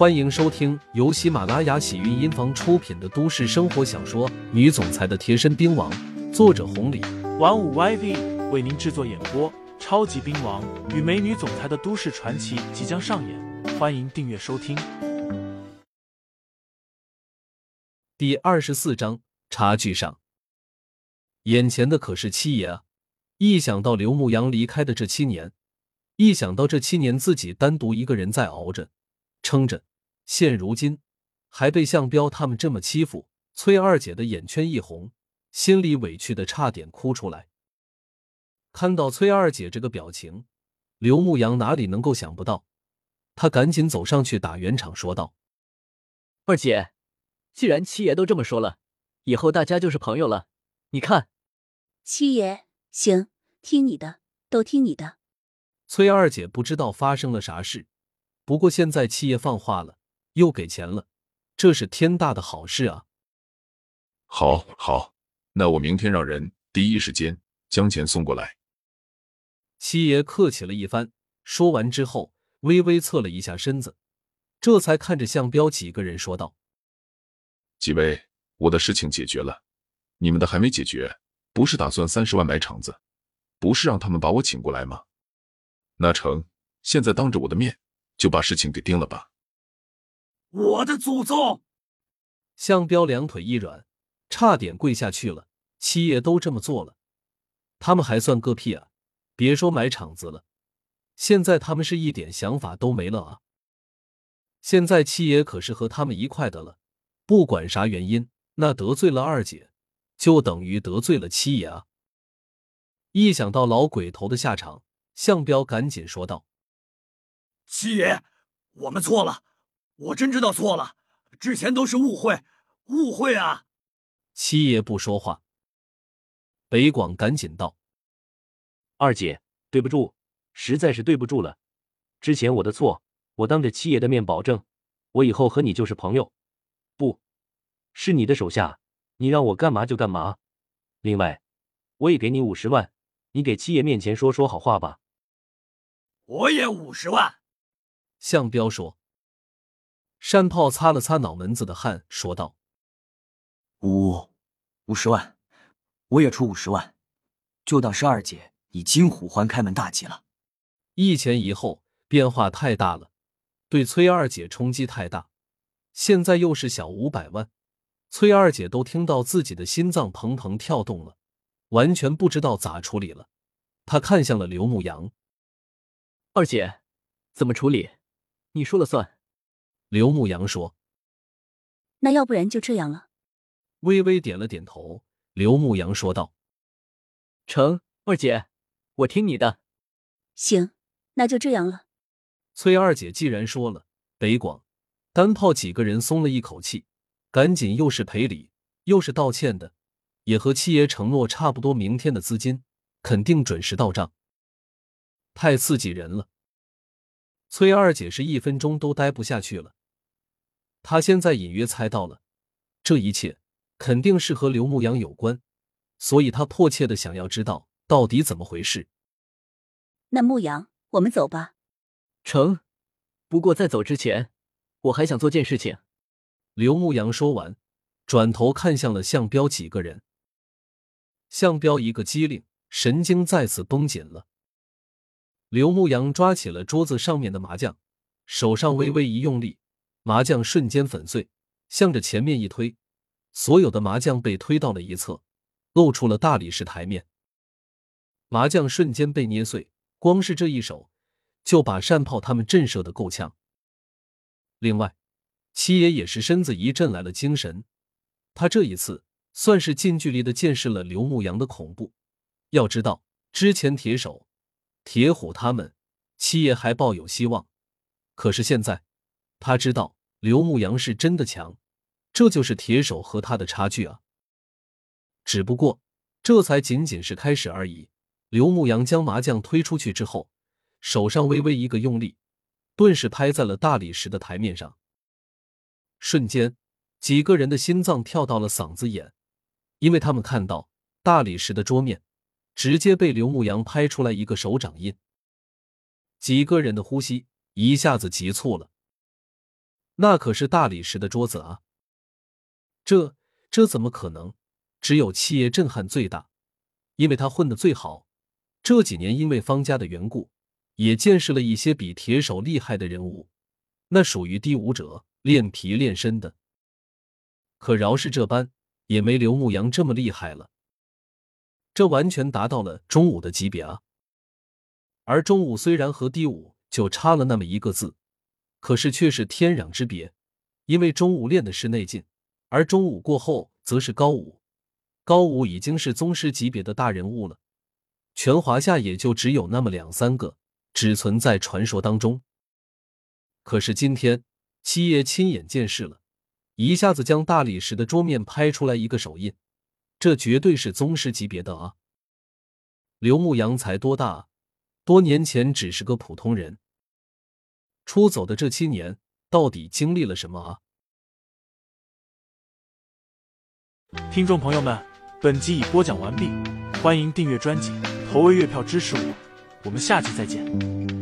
欢迎收听由喜马拉雅喜韵音房出品的都市生活小说《女总裁的贴身兵王》，作者红礼，玩五 YV 为您制作演播。超级兵王与美女总裁的都市传奇即将上演，欢迎订阅收听。第二十四章，茶具上，眼前的可是七爷啊！一想到刘牧阳离开的这七年，一想到这七年自己单独一个人在熬着、撑着，现如今还被向彪他们这么欺负，崔二姐的眼圈一红，心里委屈的差点哭出来。看到崔二姐这个表情，刘牧阳哪里能够想不到？他赶紧走上去打圆场，说道：“二姐，既然七爷都这么说了，以后大家就是朋友了。你看，七爷，行，听你的，都听你的。”崔二姐不知道发生了啥事，不过现在七爷放话了，又给钱了，这是天大的好事啊！好，好，那我明天让人第一时间将钱送过来。七爷客气了一番，说完之后，微微侧了一下身子，这才看着向彪几个人说道：“几位，我的事情解决了，你们的还没解决，不是打算三十万买场子，不是让他们把我请过来吗？那成，现在当着我的面就把事情给定了吧。”我的祖宗！向彪两腿一软，差点跪下去了。七爷都这么做了，他们还算个屁啊！别说买场子了，现在他们是一点想法都没了啊！现在七爷可是和他们一块的了，不管啥原因，那得罪了二姐，就等于得罪了七爷啊！一想到老鬼头的下场，向彪赶紧说道：“七爷，我们错了，我真知道错了，之前都是误会，误会啊！”七爷不说话，北广赶紧道。二姐，对不住，实在是对不住了。之前我的错，我当着七爷的面保证，我以后和你就是朋友，不是你的手下，你让我干嘛就干嘛。另外，我也给你五十万，你给七爷面前说说好话吧。我也五十万。向彪说。山炮擦了擦脑门子的汗，说道：“五五十万，我也出五十万，就当是二姐。”以金虎环开门大吉了，一前一后变化太大了，对崔二姐冲击太大。现在又是小五百万，崔二姐都听到自己的心脏砰砰跳动了，完全不知道咋处理了。她看向了刘牧阳，二姐怎么处理？你说了算。刘牧阳说：“那要不然就这样了。”微微点了点头。刘牧阳说道：“成，二姐。”我听你的，行，那就这样了。崔二姐既然说了，北广、单炮几个人松了一口气，赶紧又是赔礼又是道歉的，也和七爷承诺差不多，明天的资金肯定准时到账。太刺激人了，崔二姐是一分钟都待不下去了。她现在隐约猜到了，这一切肯定是和刘牧阳有关，所以他迫切的想要知道。到底怎么回事？那牧羊，我们走吧。成，不过在走之前，我还想做件事情。刘牧阳说完，转头看向了向彪几个人。向彪一个机灵，神经再次绷紧了。刘牧阳抓起了桌子上面的麻将，手上微微一用力，麻将瞬间粉碎，向着前面一推，所有的麻将被推到了一侧，露出了大理石台面。麻将瞬间被捏碎，光是这一手就把山炮他们震慑的够呛。另外，七爷也是身子一震来了精神，他这一次算是近距离的见识了刘牧阳的恐怖。要知道，之前铁手、铁虎他们，七爷还抱有希望，可是现在他知道刘牧阳是真的强，这就是铁手和他的差距啊。只不过这才仅仅是开始而已。刘牧阳将麻将推出去之后，手上微微一个用力，顿时拍在了大理石的台面上。瞬间，几个人的心脏跳到了嗓子眼，因为他们看到大理石的桌面直接被刘牧阳拍出来一个手掌印。几个人的呼吸一下子急促了。那可是大理石的桌子啊！这这怎么可能？只有七爷震撼最大，因为他混得最好。这几年因为方家的缘故，也见识了一些比铁手厉害的人物，那属于低武者，练皮练身的。可饶是这般，也没刘牧阳这么厉害了。这完全达到了中武的级别啊！而中武虽然和低武就差了那么一个字，可是却是天壤之别。因为中午练的是内劲，而中午过后则是高武。高武已经是宗师级别的大人物了，全华夏也就只有那么两三个，只存在传说当中。可是今天七爷亲眼见识了，一下子将大理石的桌面拍出来一个手印，这绝对是宗师级别的啊！刘牧阳才多大？多年前只是个普通人。出走的这七年，到底经历了什么啊？听众朋友们，本集已播讲完毕，欢迎订阅专辑，投喂月票支持我，我们下集再见。